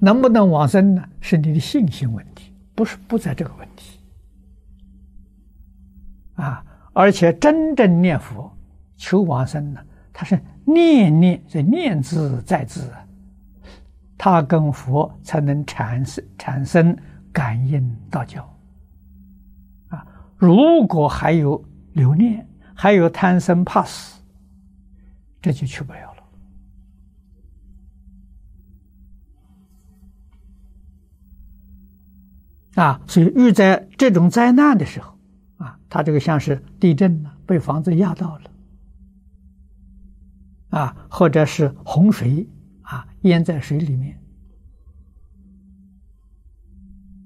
能不能往生呢？是你的信心问题，不是不在这个问题。啊，而且真正念佛求往生呢，他是念念这念字在字，他跟佛才能产生产生感应道交。啊，如果还有留念，还有贪生怕死，这就去不了了。啊，所以遇在这种灾难的时候，啊，他这个像是地震了，被房子压到了，啊，或者是洪水啊，淹在水里面，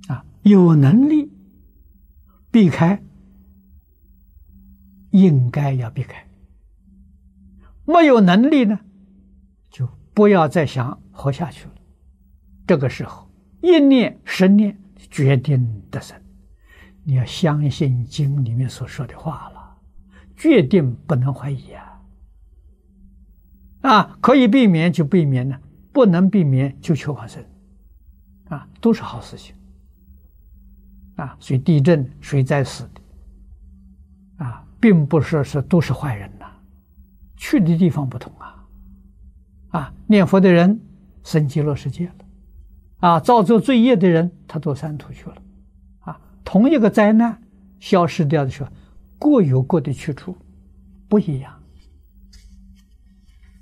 啊，有能力避开，应该要避开；没有能力呢，就不要再想活下去了。这个时候，一念十念。决定得生，你要相信经里面所说的话了，决定不能怀疑啊！啊，可以避免就避免呢，不能避免就求往生，啊，都是好事情。啊，所以地震谁在死的，啊，并不是是都是坏人呐，去的地方不同啊，啊，念佛的人升极乐世界了。啊，造作罪业的人，他都三途去了。啊，同一个灾难消失掉的时候，各有各的去处，不一样。